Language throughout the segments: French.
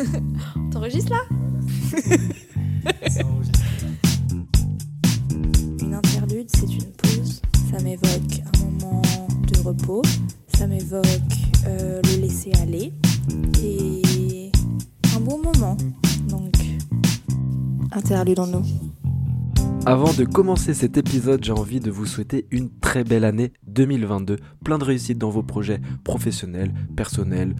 T'enregistres là Une interlude, c'est une pause. Ça m'évoque un moment de repos. Ça m'évoque euh, le laisser aller. Et un bon moment. Donc, interlude en nous. Avant de commencer cet épisode, j'ai envie de vous souhaiter une très belle année 2022. Plein de réussite dans vos projets professionnels, personnels,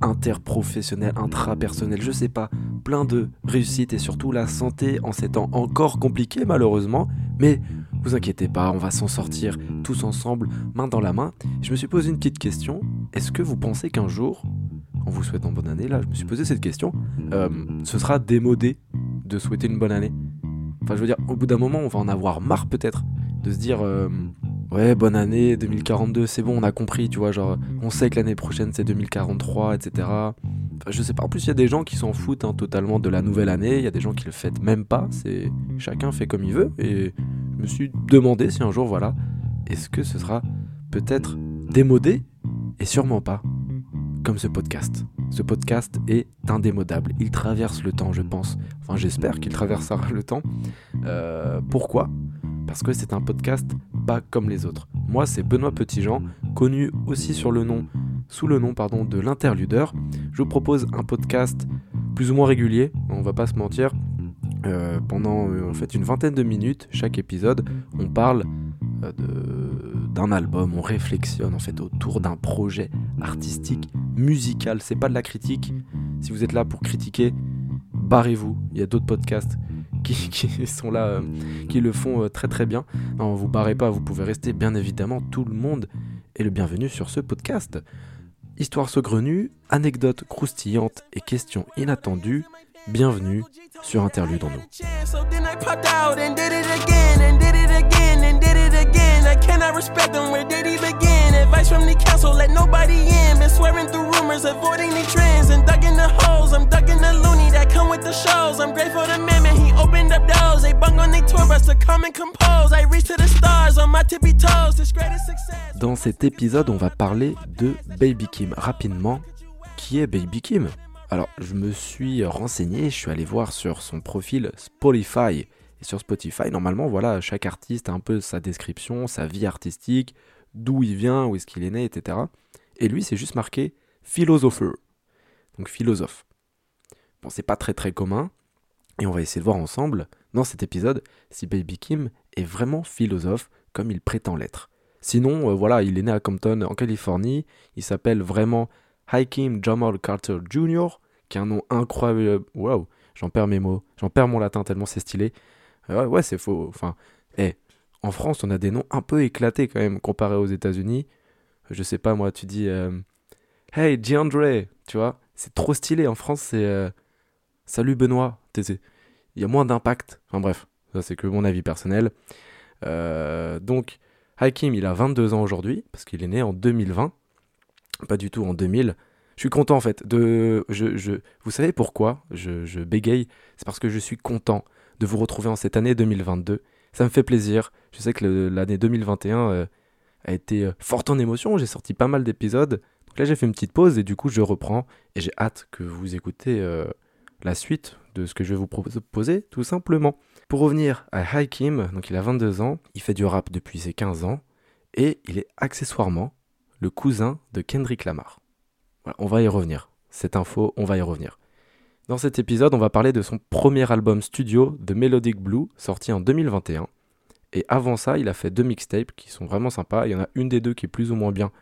interprofessionnels, intrapersonnels, je sais pas. Plein de réussite et surtout la santé en ces temps encore compliqués malheureusement. Mais vous inquiétez pas, on va s'en sortir tous ensemble, main dans la main. Je me suis posé une petite question. Est-ce que vous pensez qu'un jour, en vous souhaitant bonne année, là, je me suis posé cette question, euh, ce sera démodé de souhaiter une bonne année? Enfin, je veux dire, au bout d'un moment, on va en avoir marre peut-être de se dire euh, ouais, bonne année 2042, c'est bon, on a compris, tu vois, genre on sait que l'année prochaine c'est 2043, etc. Enfin, je sais pas. En plus, il y a des gens qui s'en foutent hein, totalement de la nouvelle année. Il y a des gens qui le fêtent même pas. C'est chacun fait comme il veut. Et je me suis demandé si un jour, voilà, est-ce que ce sera peut-être démodé? Et sûrement pas comme ce podcast. Ce podcast est indémodable. Il traverse le temps, je pense. Enfin, j'espère qu'il traversera le temps. Euh, pourquoi? Parce que c'est un podcast pas comme les autres. Moi, c'est Benoît Petitjean, connu aussi sur le nom, sous le nom pardon, de l'interludeur. Je vous propose un podcast plus ou moins régulier, on va pas se mentir. Euh, pendant euh, en fait une vingtaine de minutes chaque épisode, on parle d'un album, on réflexionne en fait autour d'un projet artistique, musical. C'est pas de la critique. Si vous êtes là pour critiquer, barrez-vous. Il y a d'autres podcasts qui, sont là, euh, qui le font euh, très très bien. Non, vous barrez pas, vous pouvez rester bien évidemment. Tout le monde est le bienvenu sur ce podcast. Histoire saugrenue, anecdotes croustillantes et questions inattendues. Bienvenue sur Interlude en nous. Again. I cannot respect them. Where did he begin? Advice from the council, let nobody in. Been swearing through rumors, avoiding the trends and ducking the holes. I'm ducking the loony that come with the shows. I'm grateful to man, man, he opened up doors. They bung on their tour bus to come and compose. I reach to the stars on my tippy toes. This greatest success. Dans cet épisode, on va parler de Baby Kim. Rapidement, qui est Baby Kim? Alors, je me suis renseigné, je suis allé voir sur son profil Spotify. Et sur Spotify, normalement, voilà, chaque artiste a un peu sa description, sa vie artistique, d'où il vient, où est-ce qu'il est né, etc. Et lui, c'est juste marqué philosopher. Donc philosophe. Bon, c'est pas très très commun. Et on va essayer de voir ensemble, dans cet épisode, si Baby Kim est vraiment philosophe comme il prétend l'être. Sinon, euh, voilà, il est né à Compton, en Californie. Il s'appelle vraiment Hakeem Jamal Carter Jr., qui a un nom incroyable. Waouh, j'en perds mes mots, j'en perds mon latin tellement c'est stylé. Euh, ouais, c'est faux. Enfin, eh, en France, on a des noms un peu éclatés quand même, comparé aux États-Unis. Je sais pas, moi, tu dis euh, Hey, DeAndre, tu vois, c'est trop stylé. En France, c'est euh, Salut Benoît. Il y a moins d'impact. Enfin bref, ça c'est que mon avis personnel. Euh, donc, Hakim, il a 22 ans aujourd'hui, parce qu'il est né en 2020 pas du tout en 2000. Je suis content en fait de. Je, je... Vous savez pourquoi je, je bégaye? C'est parce que je suis content de vous retrouver en cette année 2022. Ça me fait plaisir. Je sais que l'année 2021 euh, a été euh, forte en émotion. J'ai sorti pas mal d'épisodes. Donc là, j'ai fait une petite pause et du coup, je reprends. Et j'ai hâte que vous écoutez euh, la suite de ce que je vais vous proposer, tout simplement. Pour revenir à Hakim, donc il a 22 ans, il fait du rap depuis ses 15 ans et il est accessoirement le cousin de Kendrick Lamar. Voilà, on va y revenir. Cette info, on va y revenir. Dans cet épisode, on va parler de son premier album studio, The Melodic Blue, sorti en 2021. Et avant ça, il a fait deux mixtapes qui sont vraiment sympas. Il y en a une des deux qui est plus ou moins bien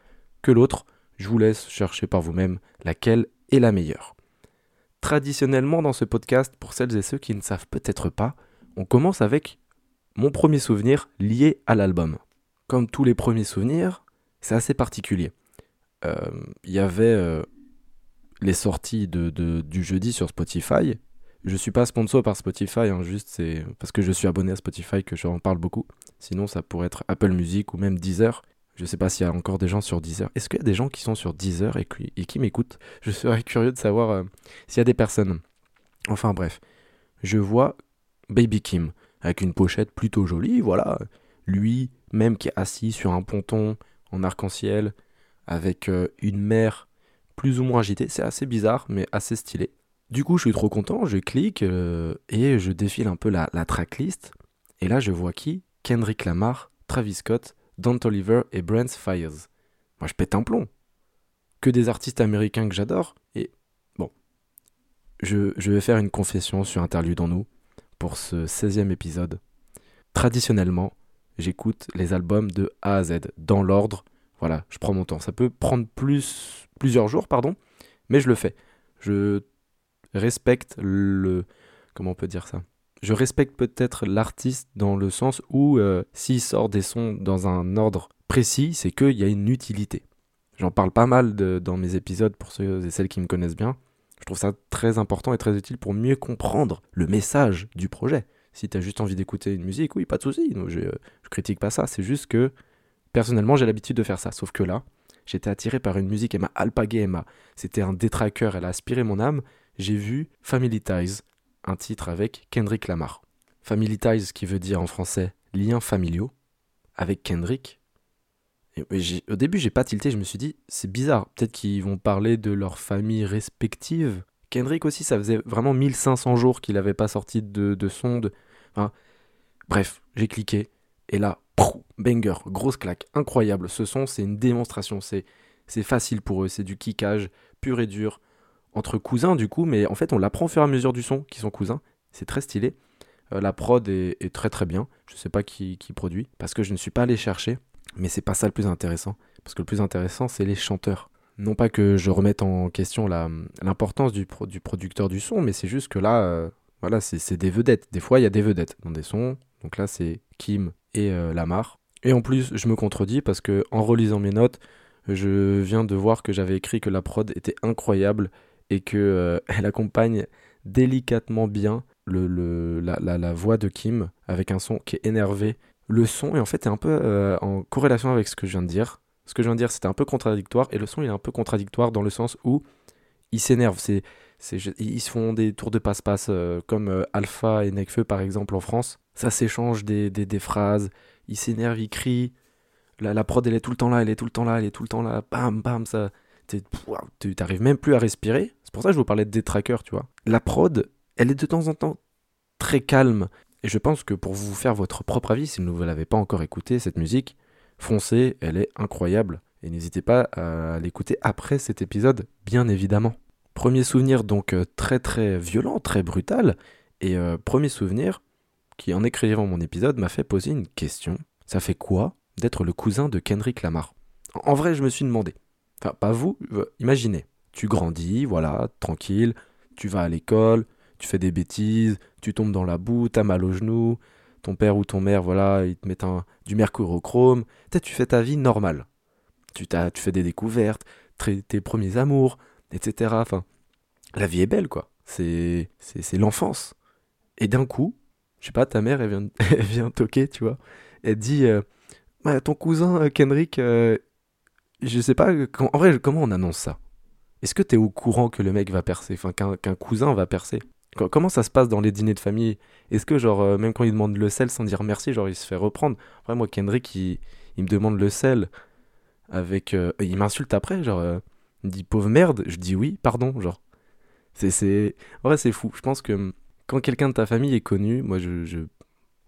que l'autre. Je vous laisse chercher par vous-même laquelle est la meilleure. Traditionnellement, dans ce podcast, pour celles et ceux qui ne savent peut-être pas, on commence avec mon premier souvenir lié à l'album. Comme tous les premiers souvenirs, c'est assez particulier. Euh, il y avait euh, les sorties de, du jeudi sur Spotify. Je suis pas sponsor par Spotify, hein, juste c'est parce que je suis abonné à Spotify que j'en parle beaucoup. Sinon, ça pourrait être Apple Music ou même Deezer. Je sais pas s'il y a encore des gens sur Deezer. Est-ce qu'il y a des gens qui sont sur Deezer et qui, et qui m'écoutent? Je serais curieux de savoir euh, s'il y a des personnes. Enfin bref, je vois Baby Kim avec une pochette plutôt jolie, voilà. Lui, même qui est assis sur un ponton en arc-en-ciel, avec euh, une mer plus ou moins agitée. C'est assez bizarre, mais assez stylé. Du coup, je suis trop content, je clique euh, et je défile un peu la, tracklist. Et là, je vois qui? Kendrick Lamar, Travis Scott, Don Toliver et Brent Fires. Moi, je pète un plomb. Que des artistes américains que j'adore. Et bon, je, je vais faire une confession sur Interlude en nous pour ce 16e épisode. Traditionnellement, j'écoute les albums de A à Z, dans l'ordre. Voilà, je prends mon temps. Ça peut prendre plus, plusieurs jours, pardon, mais je le fais. Je respecte le... Comment on peut dire ça? Je respecte peut-être l'artiste dans le sens où euh, s'il sort des sons dans un ordre précis, c'est qu'il y a une utilité. J'en parle pas mal dans mes épisodes pour ceux et celles qui me connaissent bien. Je trouve ça très important et très utile pour mieux comprendre le message du projet. Si tu as juste envie d'écouter une musique, oui, pas de souci. Je, je critique pas ça. C'est juste que personnellement, j'ai l'habitude de faire ça. Sauf que là, j'étais attiré par une musique, elle m'a alpagué, elle m'a- c'était un détraqueur, elle a aspiré mon âme. J'ai vu Family Ties, un titre avec Kendrick Lamar. Family Ties, qui veut dire en français liens familiaux, avec Kendrick. Au début, j'ai pas tilté, je me suis dit, c'est bizarre, peut-être qu'ils vont parler de leurs familles respectives. Kendrick aussi, ça faisait vraiment 1500 jours qu'il avait pas sorti de, de son. de- enfin, bref, j'ai cliqué, et là, banger, grosse claque, incroyable. Ce son, c'est une démonstration, c'est facile pour eux, c'est du kickage pur et dur, entre cousins du coup, mais en fait, on l'apprend au fur et à mesure du son, qui sont cousins, c'est très stylé. Euh, la prod est, très très bien, je sais pas qui, produit, parce que je ne suis pas allé chercher, mais c'est pas ça le plus intéressant, parce que le plus intéressant, c'est les chanteurs. Non pas que je remette en question l'importance du, pro- du producteur du son, mais c'est juste que là, euh, voilà, c'est des vedettes. Des fois, il y a des vedettes dans des sons. Donc là, c'est Kim et euh, Lamar. Et en plus, je me contredis parce que en relisant mes notes, je viens de voir que j'avais écrit que la prod était incroyable et que euh, elle accompagne délicatement bien le, le- la, la- la voix de Kim avec un son qui est énervé. Le son est en fait est un peu euh, en corrélation avec ce que je viens de dire. Ce que je viens de dire, c'était un peu contradictoire et le son il est un peu contradictoire dans le sens où il s'énerve. C'est, ils se font des tours de passe-passe comme Alpha et Nekfeu par exemple en France. Ça s'échange des, des, phrases. Il s'énerve, il crie. La, prod elle est tout le temps là, elle est tout le temps là, elle est tout le temps là. Bam, bam, ça. t'arrives même plus à respirer. C'est pour ça que je vous parlais de détraqueurs, tu vois. La prod, elle est de temps en temps très calme. Et je pense que pour vous faire votre propre avis, si vous ne l'avez pas encore écouté, cette musique, foncez, elle est incroyable. Et n'hésitez pas à l'écouter après cet épisode, bien évidemment. Premier souvenir donc euh, très très violent, très brutal. Et euh, premier souvenir qui, en écrivant mon épisode, m'a fait poser une question. Ça fait quoi d'être le cousin de Kendrick Lamar? En vrai, je me suis demandé. Enfin, pas vous, imaginez. Tu grandis, voilà, tranquille, tu vas à l'école, tu fais des bêtises, tu tombes dans la boue, t'as mal aux genoux, ton père ou ton mère, voilà, ils te mettent un, du mercurochrome. Peut-être tu fais ta vie normale. Tu, t'as- tu fais des découvertes, tes premiers amours, etc. Enfin, la vie est belle, quoi. C'est, c'est, c'est l'enfance. Et d'un coup, je sais pas, ta mère, elle vient, elle vient toquer, tu vois. Elle dit, euh, Ouais, ton cousin euh, Kendrick, euh, je sais pas, euh, en vrai, comment on annonce ça? Est-ce que t'es au courant que le mec va percer, enfin qu'un, cousin va percer? Co- Comment ça se passe dans les dîners de famille? Est-ce que, genre, même quand il demande le sel sans dire merci, genre, il se fait reprendre? Après, moi, Kendrick, il, me demande le sel avec. il m'insulte après, genre, il me dit pauvre merde, je dis oui, pardon, genre. C'est. En vrai, c'est fou. Je pense que quand quelqu'un de ta famille est connu, moi, je.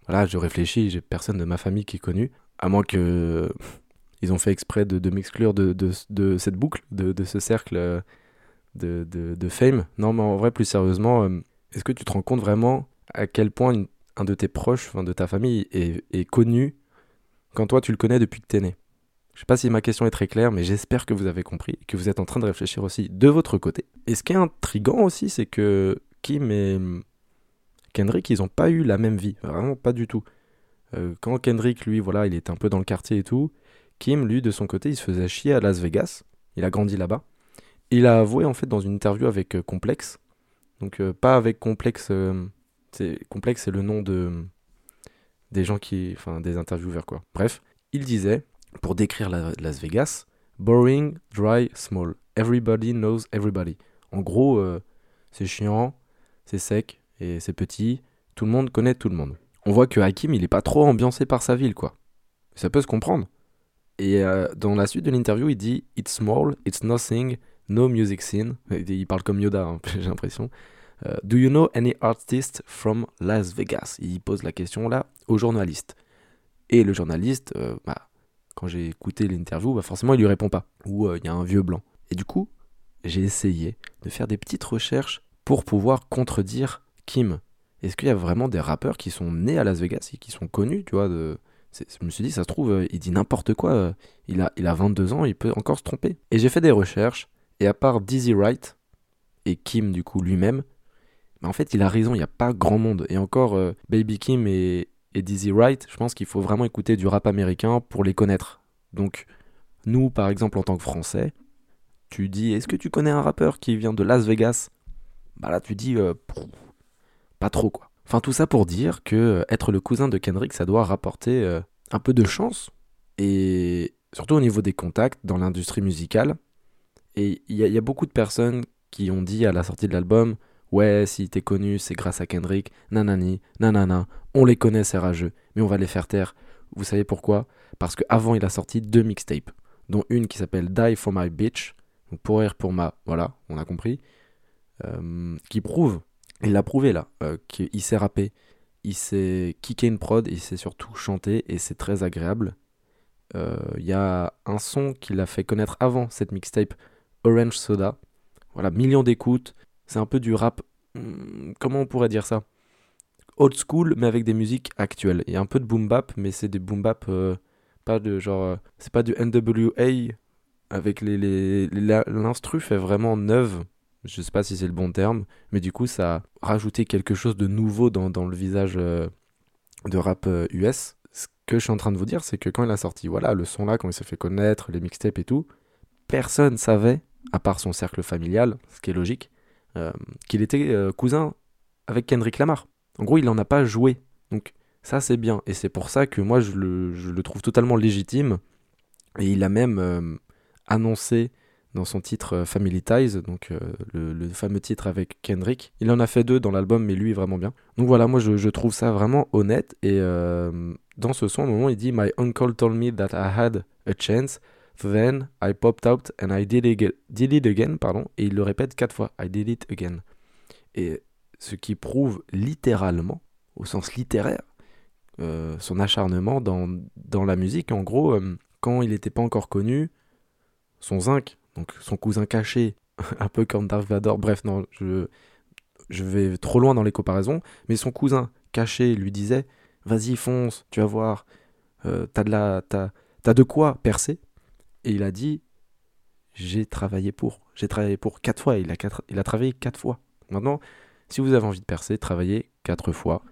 Voilà, je réfléchis, j'ai personne de ma famille qui est connu, à moins que. Ils ont fait exprès de, m'exclure de, cette boucle, de, ce cercle euh, de, fame. Non, mais en vrai, plus sérieusement, euh, est-ce que tu te rends compte vraiment à quel point un de tes proches, enfin de ta famille, est, est connu quand toi tu le connais depuis que t'es né? Je sais pas si ma question est très claire, mais j'espère que vous avez compris que vous êtes en train de réfléchir aussi de votre côté. Et ce qui est intriguant aussi, c'est que Kim hum, Kendrick, ils ont pas eu la même vie, vraiment pas du tout. Euh, quand Kendrick, lui, voilà, il était un peu dans le quartier et tout, Kim, lui, de son côté, il se faisait chier à Las Vegas. Il a grandi là-bas. Il a avoué, en fait, dans une interview avec euh, Complex. Donc, euh, pas avec Complex. c'est, Complex, c'est le nom de. Des gens qui. Enfin, des intervieweurs, quoi. Bref, il disait, pour décrire la- Las Vegas, boring, dry, small. Everybody knows everybody. En gros, c'est chiant, c'est sec et c'est petit. Tout le monde connaît tout le monde. On voit que Hakim, il est pas trop ambiancé par sa ville, quoi. Ça peut se comprendre. Et euh, dans la suite de l'interview, il dit It's small, it's nothing, no music scene. Il parle comme Yoda, hein, j'ai l'impression. Euh, Do you know any artist from Las Vegas? Il pose la question là au journaliste. Et le journaliste, euh, bah, quand j'ai écouté l'interview, bah forcément il lui répond pas. Ou il y a un vieux blanc. Et du coup, j'ai essayé de faire des petites recherches pour pouvoir contredire Kim. Est-ce qu'il y a vraiment des rappeurs qui sont nés à Las Vegas et qui sont connus, tu vois de... Je me suis dit, ça se trouve, il dit n'importe quoi. Il a, il a 22 ans, il peut encore se tromper. Et j'ai fait des recherches, et à part Dizzy Wright et Kim, du coup, lui-même, mais en fait, il a raison, il n'y a pas grand monde. Et encore, euh, Baby Kim et, Dizzy Wright, je pense qu'il faut vraiment écouter du rap américain pour les connaître. Donc, nous, par exemple, en tant que Français, tu dis Est-ce que tu connais un rappeur qui vient de Las Vegas? Bah là, tu dis euh, Pas trop, quoi. Enfin, tout ça pour dire que euh, être le cousin de Kendrick, ça doit rapporter un peu de chance. Et surtout au niveau des contacts dans l'industrie musicale. Et il y, y, a beaucoup de personnes qui ont dit à la sortie de l'album Ouais, si t'es connu, c'est grâce à Kendrick, nanani, nanana, on les connaît ces rageux, mais on va les faire taire. Vous savez pourquoi? Parce qu'avant il a sorti deux mixtapes, dont une qui s'appelle Die for My Bitch, pour rire pour ma, voilà, on a compris, euh, qui prouve, il l'a prouvé là, euh, qu'il sait rapper, il sait kicker une prod, il sait surtout chanter, et c'est très agréable. Euh, il y a un son qu'il a fait connaître avant cette mixtape, Orange Soda. Voilà, millions d'écoutes, c'est un peu du rap. Hmm, comment on pourrait dire ça? Old school, mais avec des musiques actuelles. Il y a un peu de boom bap, mais c'est des boom bap euh, pas de genre. C'est pas du NWA avec les, L'instru fait vraiment neuve. Je sais pas si c'est le bon terme, mais du coup, ça a rajouté quelque chose de nouveau dans, le visage euh, de rap US. Ce que je suis en train de vous dire, c'est que quand il a sorti, voilà, le son là, quand il s'est fait connaître, les mixtapes et tout, personne savait, à part son cercle familial, ce qui est logique, euh, qu'il était euh, cousin avec Kendrick Lamar. En gros, il n'en a pas joué. Donc ça, c'est bien. Et c'est pour ça que moi, je le, trouve totalement légitime. Et il a même euh, annoncé dans son titre Family Ties, donc le, fameux titre avec Kendrick. Il en a fait deux dans l'album, mais lui, vraiment bien. Donc voilà, moi, je, trouve ça vraiment honnête. Et dans ce son, au moment, il dit My uncle told me that I had a chance. Then I popped out and I did it, again, pardon, et il le répète quatre fois, I did it again. Et ce qui prouve littéralement, au sens littéraire, euh, son acharnement dans, dans, la musique. En gros, euh, quand il n'était pas encore connu, son zinc, donc son cousin caché, un peu comme Darth Vader, bref, non, je, je vais trop loin dans les comparaisons, mais son cousin caché lui disait Vas-y, fonce, tu vas voir, euh, t'as de, t'as de quoi percer. Et il a dit J'ai travaillé pour. J'ai travaillé pour quatre fois. Il a, il a travaillé quatre fois. Maintenant, si vous avez envie de percer, travaillez quatre fois.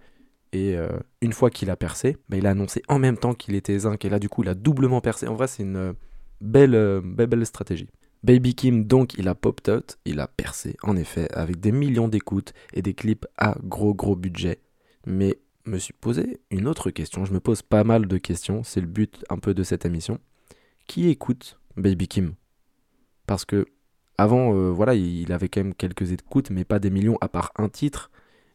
Et euh, une fois qu'il a percé, bah, il a annoncé en même temps qu'il était zinc. Et là, du coup, il a doublement percé. En vrai, c'est une belle, euh, belle, belle stratégie. Baby Kim, donc, il a popped out, il a percé, en effet, avec des millions d'écoutes et des clips à gros, gros budget. Mais me suis posé une autre question. Je me pose pas mal de questions. C'est le but un peu de cette émission qui écoute Baby Kim? Parce que avant, euh, voilà, il avait quand même quelques écoutes, mais pas des millions à part un titre.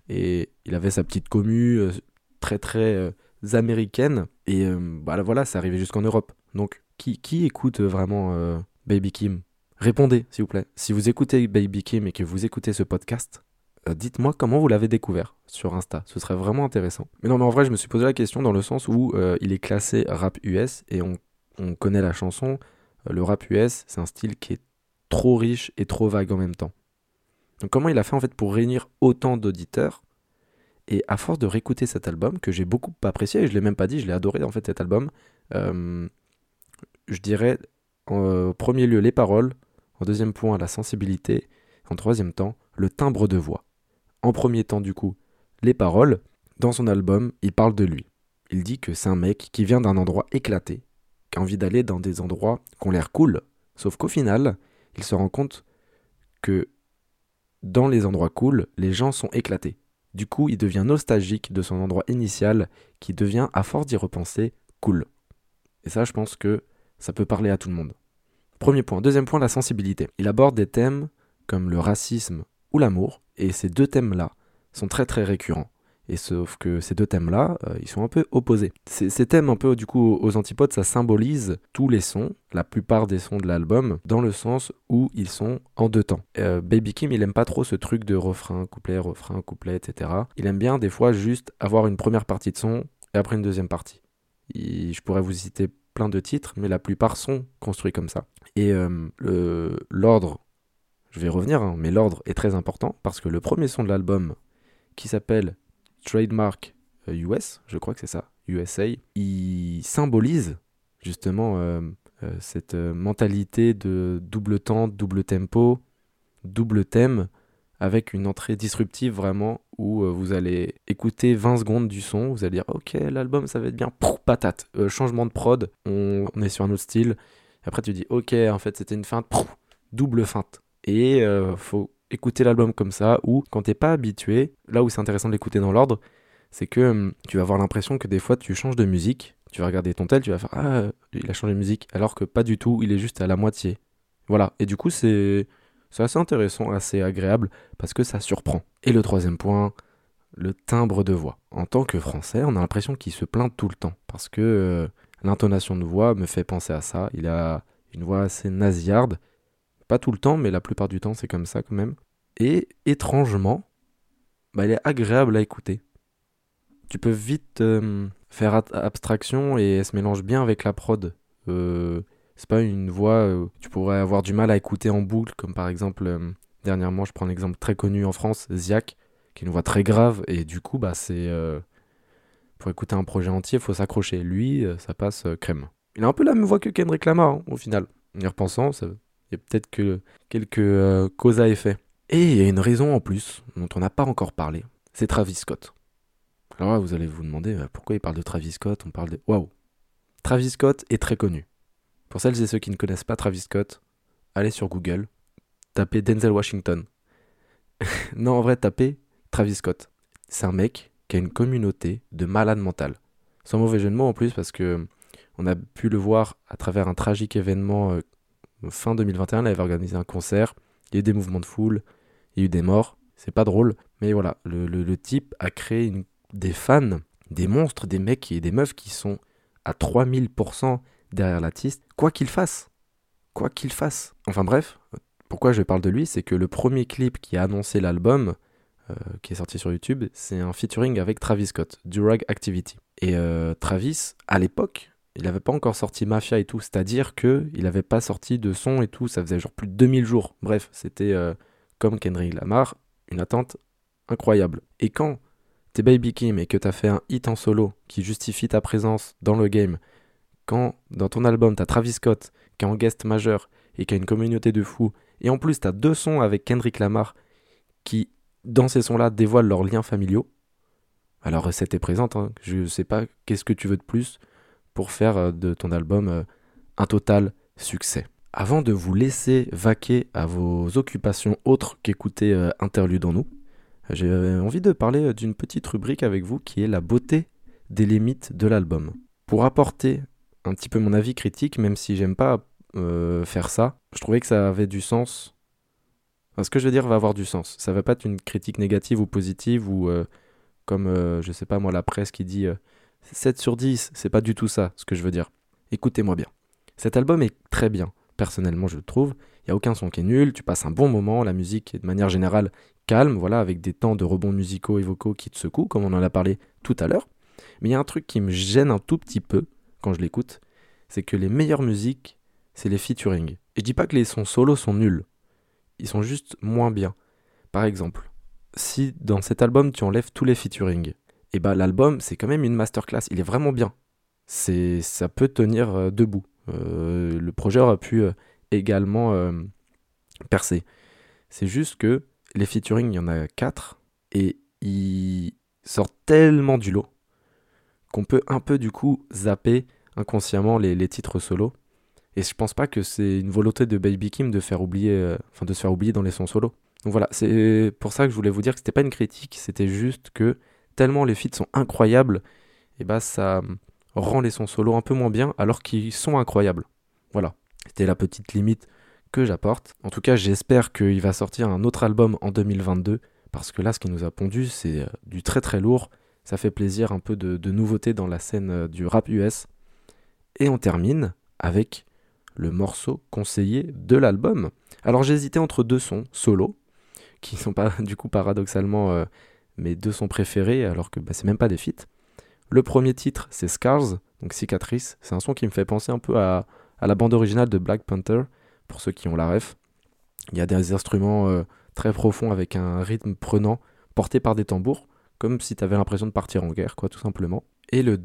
Et il avait sa petite commu euh, très très euh, américaine. Et voilà, voilà, ça arrivait jusqu'en Europe. Donc, qui écoute vraiment Baby Kim? Répondez, s'il vous plaît. Si vous écoutez Baby Kim et que vous écoutez ce podcast, dites-moi comment vous l'avez découvert sur Insta. Ce serait vraiment intéressant. Mais non, mais en vrai, je me suis posé la question dans le sens où il est classé rap US et on on connaît la chanson, euh, le rap US, c'est un style qui est trop riche et trop vague en même temps. Donc comment il a fait en fait pour réunir autant d'auditeurs? Et à force de réécouter cet album, que j'ai beaucoup apprécié, et je l'ai même pas dit, je l'ai adoré en fait cet album, euh, je dirais en premier lieu les paroles, en deuxième point la sensibilité, en troisième temps le timbre de voix. En premier temps du coup, les paroles, dans son album, il parle de lui. Il dit que c'est un mec qui vient d'un endroit éclaté, envie d'aller dans des endroits qui ont l'air cool. Sauf qu'au final, il se rend compte que dans les endroits cool, les gens sont éclatés. Du coup, il devient nostalgique de son endroit initial, qui devient, à force d'y repenser, cool. Et ça, je pense que ça peut parler à tout le monde. Premier point. Deuxième point, la sensibilité. Il aborde des thèmes comme le racisme ou l'amour, et ces deux thèmes-là sont très très récurrents. Et sauf que ces deux thèmes-là, euh, ils sont un peu opposés. Ces, thèmes un peu du coup aux antipodes, ça symbolise tous les sons, la plupart des sons de l'album, dans le sens où ils sont en deux temps. Euh, Baby Kim, il aime pas trop ce truc de refrain, couplet, refrain, couplet, etc. Il aime bien des fois juste avoir une première partie de son et après une deuxième partie. Il- je pourrais vous citer plein de titres, mais la plupart sont construits comme ça. Et euh, l'ordre, je vais revenir, hein, mais l'ordre est très important parce que le premier son de l'album, qui s'appelle Trademark euh, US, je crois que c'est ça, USA, il symbolise justement euh, euh, cette euh, mentalité de double temps, double tempo, double thème, avec une entrée disruptive vraiment où euh, vous allez écouter 20 secondes du son, vous allez dire ok l'album ça va être bien, patate, Euh, changement de prod, on, est sur un autre style, après tu dis ok en fait c'était une feinte, double feinte. Et euh, faut écouter l'album comme ça, ou quand t'es pas habitué, là où c'est intéressant de l'écouter dans l'ordre, c'est que hum, tu vas avoir l'impression que des fois tu changes de musique, tu vas regarder ton tel, tu vas faire ah il a changé de musique, alors que pas du tout, il est juste à la moitié. Voilà, et du coup c'est c'est assez intéressant, assez agréable, parce que ça surprend. Et le troisième point, le timbre de voix. En tant que français, on a l'impression qu'il se plaint tout le temps, parce que euh, l'intonation de voix me fait penser à ça. Il a une voix assez nasillarde, pas tout le temps, mais la plupart du temps c'est comme ça quand même. Et étrangement, bah, il est agréable à écouter. Tu peux vite euh, faire abstraction et elle se mélange bien avec la prod. Euh, c'est pas une voix euh, que tu pourrais avoir du mal à écouter en boucle, comme par exemple, euh, dernièrement, je prends l'exemple très connu en France, Ziak, qui est une voix très grave, et du coup, bah, c'est. euh, pour écouter un projet entier, faut s'accrocher. Lui, euh, ça passe euh, crème. Il a un peu la même voix que Kendrick Lamar, hein, au final. En y repensant, il y a peut-être que quelques euh, causes à effet. Et il y a une raison en plus, dont on n'a pas encore parlé, c'est Travis Scott. Alors là, vous allez vous demander euh, pourquoi il parle de Travis Scott, on parle de... Waouh Travis Scott est très connu. Pour celles et ceux qui ne connaissent pas Travis Scott, allez sur Google, tapez Denzel Washington. non, en vrai, tapez Travis Scott. C'est un mec qui a une communauté de malades mentales. Sans mauvais jeu de mots en plus, parce que on a pu le voir à travers un tragique événement euh, fin 2021. Il avait organisé un concert, il y a eu des mouvements de foule, il y a eu des morts. C'est pas drôle, mais voilà, le, type a créé des fans, des monstres, des mecs et des meufs qui sont à 3000% derrière l'artiste, quoi qu'il fasse. Quoi qu'il fasse. Enfin bref, pourquoi je parle de lui, c'est que le premier clip qui a annoncé l'album, euh, qui est sorti sur YouTube, c'est un featuring avec Travis Scott, Durag Activity. Et euh, Travis, à l'époque, il n'avait pas encore sorti Mafia et tout, c'est-à-dire que il n'avait pas sorti de son et tout, ça faisait genre plus de 2000 jours. Bref, c'était euh, comme Kendrick Lamar, une attente incroyable. Et quand t'es Baby Kim et que t'as fait un hit en solo qui justifie ta présence dans le game, quand dans ton album t'as Travis Scott qui est en guest majeur et qui a une communauté de fous, et en plus t'as deux sons avec Kendrick Lamar qui, dans ces sons-là, dévoilent leurs liens familiaux, alors recette est présente, hein. je sais pas qu'est-ce que tu veux de plus pour faire euh, de ton album euh, un total succès? Avant de vous laisser vaquer à vos occupations autres qu'écouter euh, Interlude en nous, j'ai euh, envie de parler d'une petite rubrique avec vous qui est la beauté des limites de l'album. Pour apporter un petit peu mon avis critique, même si j'aime pas euh, faire ça, je trouvais que ça avait du sens. Ce que je veux dire va avoir du sens. Ça va pas être une critique négative ou positive ou euh, comme, euh, je sais pas moi, la presse qui dit euh, 7 sur 10, c'est pas du tout ça ce que je veux dire. Écoutez-moi bien. Cet album est très bien, personnellement je le trouve. Il n'y a aucun son qui est nul, tu passes un bon moment, la musique est de manière générale calme, voilà, avec des temps de rebonds musicaux et vocaux qui te secouent, comme on en a parlé tout à l'heure. Mais il y a un truc qui me gêne un tout petit peu quand je l'écoute, c'est que les meilleures musiques, c'est les featuring. Et je dis pas que les sons solos sont nuls, ils sont juste moins bien. Par exemple, si dans cet album tu enlèves tous les featuring, et bah l'album c'est quand même une masterclass, il est vraiment bien. C'est ça peut tenir euh, debout. Euh, le projet aurait pu euh, également percer. C'est juste que les featuring, il y en a 4 et ils sortent tellement du lot qu'on peut un peu du coup zapper inconsciemment les, titres solo. Et je pense pas que c'est une volonté de Baby Kim de faire oublier, euh, enfin de se faire oublier dans les sons solo. Donc voilà, c'est pour ça que je voulais vous dire que c'était pas une critique, c'était juste que tellement les feats sont incroyables, et bah ça rend les sons solo un peu moins bien alors qu'ils sont incroyables. Voilà, c'était la petite limite que j'apporte. En tout cas, j'espère qu'il va sortir un autre album en 2022 parce que là, ce qui nous a pondu, c'est euh, du très très lourd. Ça fait plaisir, un peu de, nouveauté dans la scène euh, du rap US. Et on termine avec le morceau conseillé de l'album. Alors j'ai hésité entre deux sons solo, qui sont pas du coup paradoxalement euh, mes deux sons préférés, alors que bah, c'est même pas des feats. Le premier titre, c'est Scars, donc Cicatrice. C'est un son qui me fait penser un peu à, à la bande originale de Black Panther, pour ceux qui ont la ref. Il y a des instruments euh, très profonds avec un rythme prenant, porté par des tambours, comme si tu avais l'impression de partir en guerre, quoi, tout simplement. Et le,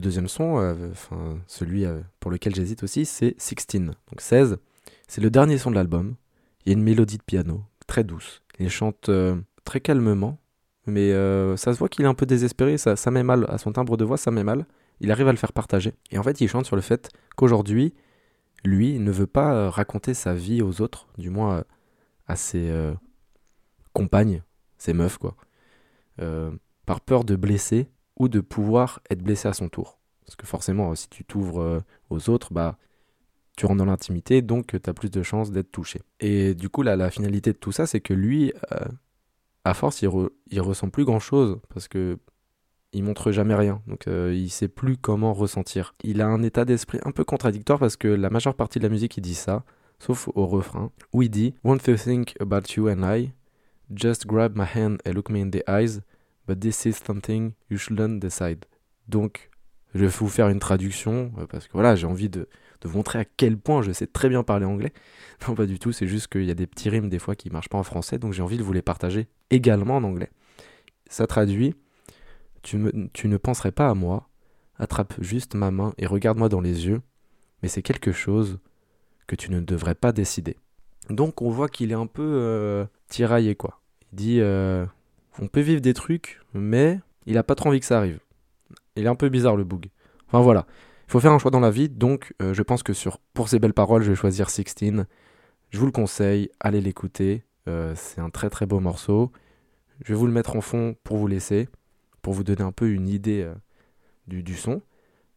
deuxième son, euh, celui euh, pour lequel j'hésite aussi, c'est 16, donc 16. C'est le dernier son de l'album. Il y a une mélodie de piano, très douce. Il chante euh, très calmement, mais ça se voit qu'il est un peu désespéré, ça, ça met mal, à son timbre de voix, ça met mal. Il arrive à le faire partager. Et en fait, il chante sur le fait qu'aujourd'hui, lui ne veut pas raconter sa vie aux autres, du moins à ses compagnes, ses meufs, quoi. Euh, par peur de blesser ou de pouvoir être blessé à son tour. Parce que forcément, si tu t'ouvres euh, aux autres, bah, tu rentres dans l'intimité, donc tu as plus de chances d'être touché. Et du coup, la, la finalité de tout ça, c'est que lui, euh, à force, il, re- ressent plus grand chose parce que il montre jamais rien. Donc euh, il sait plus comment ressentir. Il a un état d'esprit un peu contradictoire parce que la majeure partie de la musique, il dit ça, sauf au refrain, où il dit you think about you and I? Just grab my hand and look me in the eyes, but this is something you shouldn't decide. Donc, je vais vous faire une traduction euh, parce que voilà, j'ai envie de, de vous montrer à quel point je sais très bien parler anglais. Non, pas du tout, c'est juste qu'il y a des petits rimes des fois qui marchent pas en français, donc j'ai envie de vous les partager également en anglais. Ça traduit tu, me- tu ne penserais pas à moi, attrape juste ma main et regarde-moi dans les yeux, mais c'est quelque chose que tu ne devrais pas décider. Donc on voit qu'il est un peu euh, tiraillé quoi. Il dit euh, on peut vivre des trucs, mais il a pas trop envie que ça arrive. Il est un peu bizarre le boug. Enfin voilà, il faut faire un choix dans la vie, donc euh, je pense que sur pour ces belles paroles, je vais choisir 16. Je vous le conseille, allez l'écouter. Euh, c'est un très très beau morceau. Je vais vous le mettre en fond pour vous laisser, pour vous donner un peu une idée euh, du, son.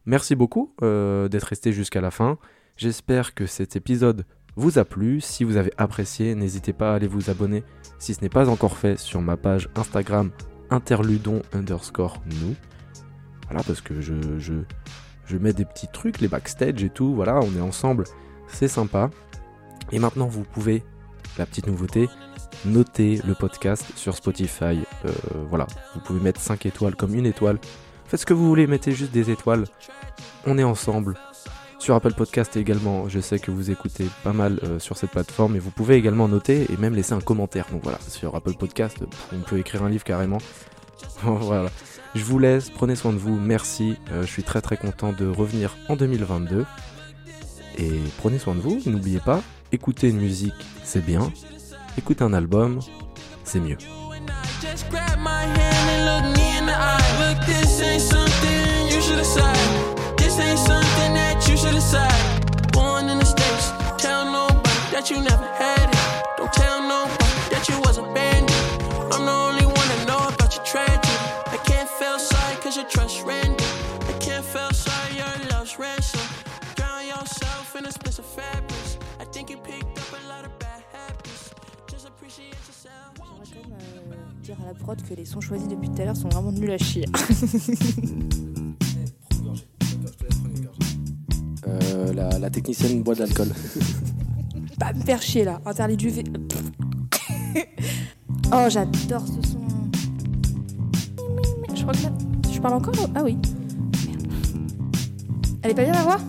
Merci beaucoup d'être resté jusqu'à la fin. J'espère que cet épisode vous a plu. Si vous avez apprécié, n'hésitez pas à aller vous abonner si ce n'est pas encore fait sur ma page Instagram interludon underscore nous. Voilà, parce que je, je, je mets des petits trucs, les backstage et tout. Voilà, on est ensemble, c'est sympa. Et maintenant, vous pouvez, la petite nouveauté, noter le podcast sur Spotify. Euh, voilà, vous pouvez mettre 5 étoiles comme une étoile. Faites ce que vous voulez, mettez juste des étoiles. On est ensemble. Sur Apple Podcast également, je sais que vous écoutez pas mal euh, sur cette plateforme et vous pouvez également noter et même laisser un commentaire. Donc voilà, sur Apple Podcast, on peut écrire un livre carrément. voilà. Je vous laisse, prenez soin de vous, merci. Euh, je suis très très content de revenir en 2022. Et prenez soin de vous, n'oubliez pas, écouter une musique, c'est bien. Écouter un album, c'est mieux. This ain't something that you should decide. Born in the States, tell nobody that you never had it. Don't tell nobody that you was abandoned. I'm the only one that know about your tragedy. I can't feel sorry cause your trust ran. I can't feel sorry your love's ransom. Drown yourself in a splish of fabrics. I think you picked up a lot of bad habits. Just appreciate yourself. J'aimerais quand même euh, dire à la prod que les sons choisis depuis tout à l'heure sont vraiment nuls à chier. Euh, la, technicienne boit de l'alcool. Pas me faire chier là, interdit du V. oh, j'adore ce son. Je crois que là- je parle encore? Ah oui. Merde. Elle est pas bien la voix?